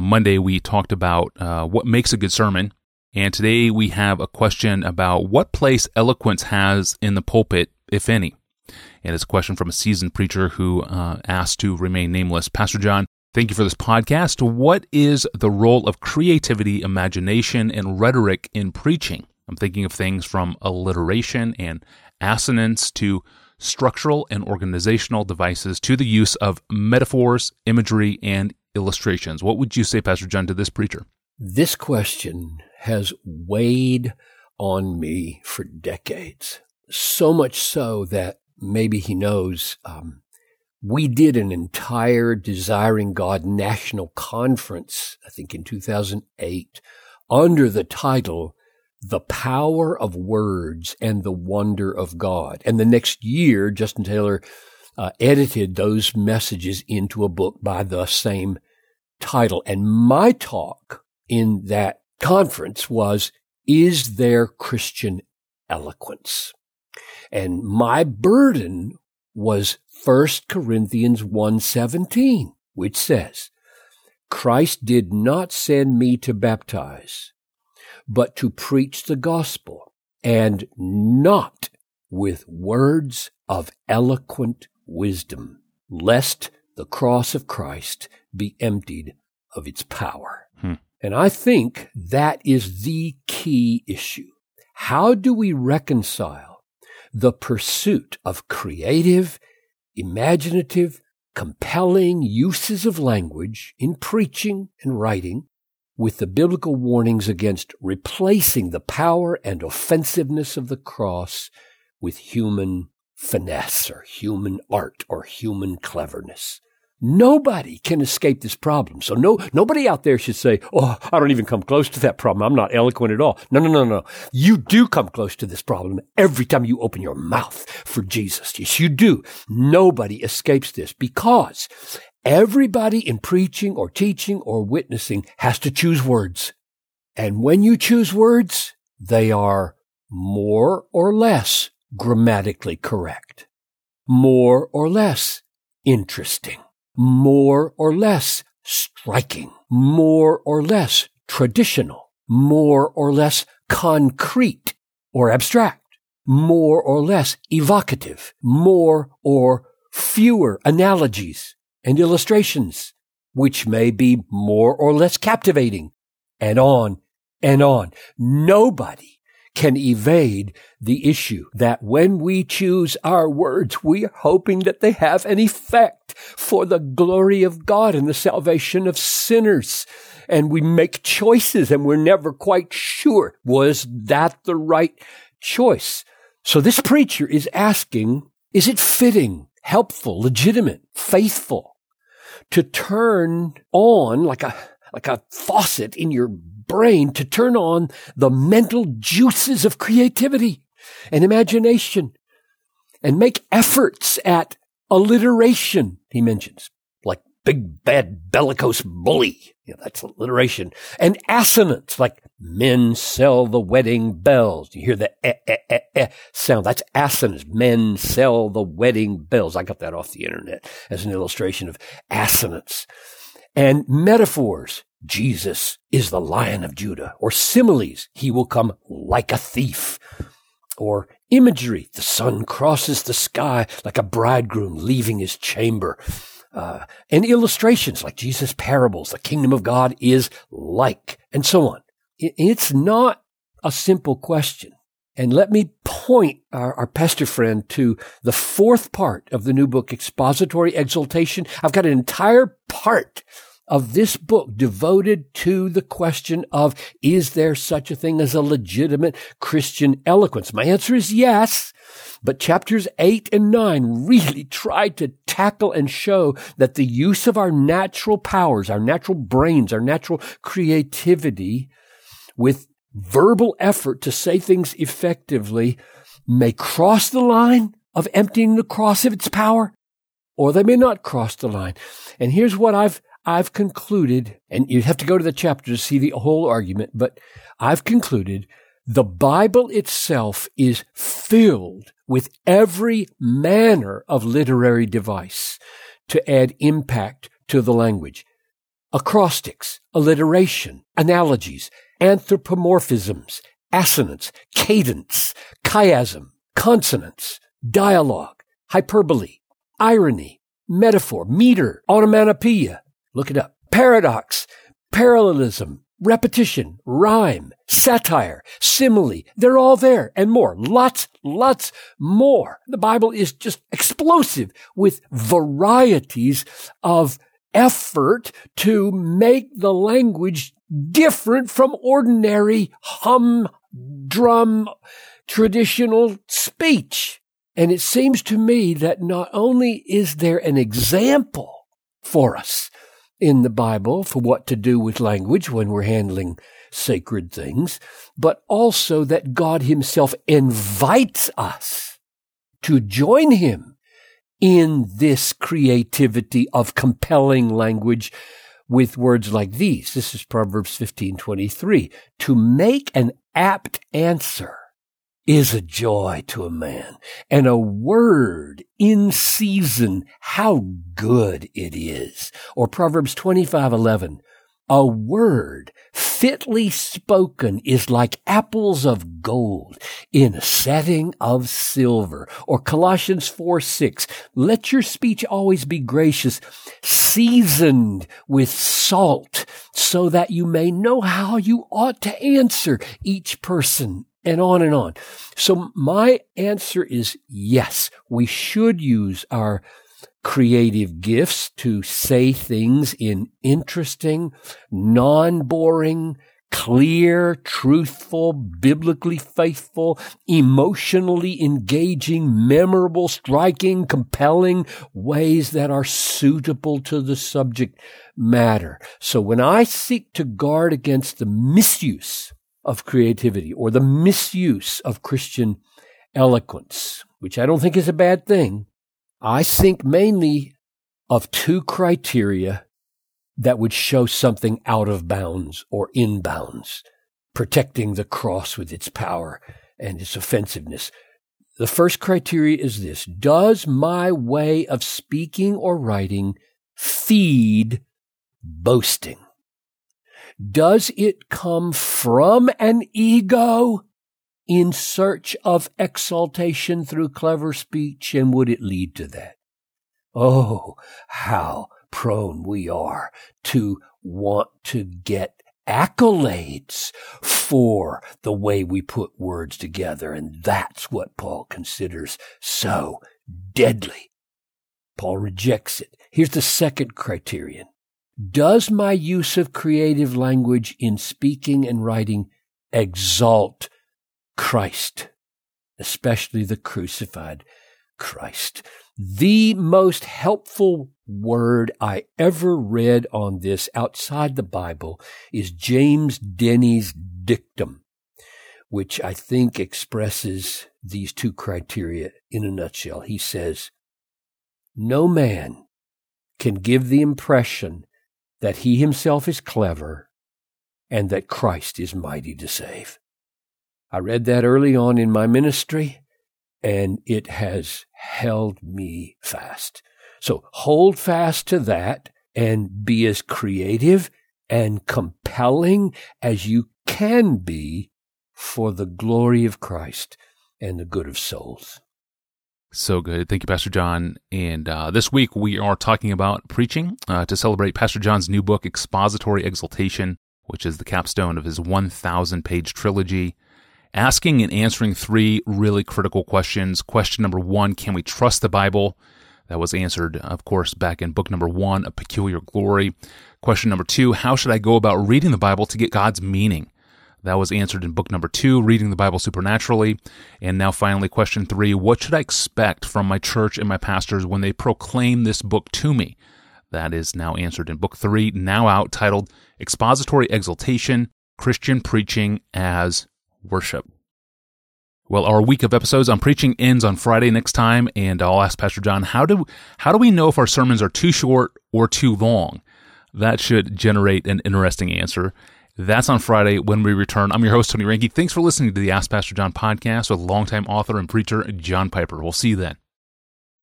on Monday, we talked about uh, what makes a good sermon. And today we have a question about what place eloquence has in the pulpit, if any. And it's a question from a seasoned preacher who uh, asked to remain nameless. Pastor John, thank you for this podcast. What is the role of creativity, imagination, and rhetoric in preaching? I'm thinking of things from alliteration and assonance to structural and organizational devices to the use of metaphors, imagery, and illustrations. What would you say, Pastor John, to this preacher? This question has weighed on me for decades. So much so that maybe he knows um, we did an entire Desiring God National Conference, I think in 2008, under the title the power of words and the wonder of God. And the next year, Justin Taylor uh, edited those messages into a book by the same title. And my talk in that conference was, is there Christian eloquence? And my burden was 1 Corinthians 1:17, which says, Christ did not send me to baptize, but to preach the gospel, and not with words of eloquent wisdom, lest the cross of Christ be emptied of its power. Hmm. And I think that is the key issue. How do we reconcile the pursuit of creative, imaginative, compelling uses of language in preaching and writing with the biblical warnings against replacing the power and offensiveness of the cross with human finesse or human art or human cleverness. Nobody can escape this problem. So no, nobody out there should say, Oh, I don't even come close to that problem. I'm not eloquent at all. No, no, no, no. You do come close to this problem every time you open your mouth for Jesus. Yes, you do. Nobody escapes this because Everybody in preaching or teaching or witnessing has to choose words. And when you choose words, they are more or less grammatically correct, more or less interesting, more or less striking, more or less traditional, more or less concrete or abstract, more or less evocative, more or fewer analogies, and illustrations, which may be more or less captivating, and on and on. Nobody can evade the issue that when we choose our words, we are hoping that they have an effect for the glory of God and the salvation of sinners. And we make choices and we're never quite sure, was that the right choice? So this preacher is asking, is it fitting, helpful, legitimate, faithful to turn on like a, like a faucet in your brain to turn on the mental juices of creativity and imagination and make efforts at alliteration, he mentions, like big bad bellicose bully. Yeah, that's alliteration. And assonance, like men sell the wedding bells. You hear the eh, eh, eh, eh sound. That's assonance. Men sell the wedding bells. I got that off the internet as an illustration of assonance. And metaphors. Jesus is the lion of Judah. Or similes. He will come like a thief. Or imagery. The sun crosses the sky like a bridegroom leaving his chamber uh, and illustrations like Jesus' parables, the kingdom of God is like, and so on. It's not a simple question. And let me point our, our, pastor friend to the fourth part of the new book, Expository Exaltation. I've got an entire part of this book devoted to the question of, is there such a thing as a legitimate Christian eloquence? My answer is yes. But chapters eight and nine really try to tackle and show that the use of our natural powers, our natural brains, our natural creativity with verbal effort to say things effectively may cross the line of emptying the cross of its power, or they may not cross the line. And here's what I've I've concluded, and you'd have to go to the chapter to see the whole argument, but I've concluded the Bible itself is filled with every manner of literary device to add impact to the language. acrostics, alliteration, analogies, anthropomorphisms, assonance, cadence, chiasm, consonance, dialogue, hyperbole, irony, metaphor, meter, onomatopoeia. Look it up. Paradox, parallelism, repetition, rhyme, satire, simile. They're all there and more. Lots, lots more. The Bible is just explosive with varieties of effort to make the language different from ordinary humdrum traditional speech. And it seems to me that not only is there an example for us in the Bible for what to do with language when we're handling sacred things, but also that God himself invites us to join him in this creativity of compelling language with words like these. This is Proverbs 15:23. To make an apt answer is a joy to a man, and a word in season, how good it is. Or Proverbs 25:11. A word fitly spoken is like apples of gold in a setting of silver. Or Colossians 4 6. Let your speech always be gracious, seasoned with salt, so that you may know how you ought to answer each person and on and on. So my answer is yes, we should use our creative gifts to say things in interesting, non-boring, clear, truthful, biblically faithful, emotionally engaging, memorable, striking, compelling ways that are suitable to the subject matter. So when I seek to guard against the misuse of creativity or the misuse of Christian eloquence, which I don't think is a bad thing, I think mainly of two criteria that would show something out of bounds or in bounds, protecting the cross with its power and its offensiveness. The first criteria is this Does my way of speaking or writing feed boasting? Does it come from an ego in search of exaltation through clever speech, and would it lead to that? Oh, how prone we are to want to get accolades for the way we put words together. And that's what Paul considers so deadly. Paul rejects it. Here's the second criterion. Does my use of creative language in speaking and writing exalt Christ, especially the crucified Christ. The most helpful word I ever read on this outside the Bible is James Denney's dictum, which I think expresses these two criteria in a nutshell. He says, No man can give the impression that he himself is clever and that Christ is mighty to save. I read that early on in my ministry and it has held me fast. So hold fast to that and be as creative and compelling as you can be for the glory of Christ and the good of souls. So good. Thank you, Pastor John. And uh, this week we are talking about preaching uh, to celebrate Pastor John's new book, Expository Exaltation, which is the capstone of his 1,000 page trilogy asking and answering three really critical questions. Question number one Can we trust the Bible? That was answered, of course, back in book number one, A Peculiar Glory. Question number two How should I go about reading the Bible to get God's meaning? That was answered in book number two, Reading the Bible Supernaturally. And now, finally, question three What should I expect from my church and my pastors when they proclaim this book to me? That is now answered in book three, now out, titled Expository Exaltation Christian Preaching as worship. Well, our week of episodes on preaching ends on Friday next time, and I'll ask Pastor John, how do how do we know if our sermons are too short or too long? That should generate an interesting answer. That's on Friday when we return. I'm your host, Tony Reinke. Thanks for listening to the Ask Pastor John podcast with longtime author and preacher John Piper. We'll see you then.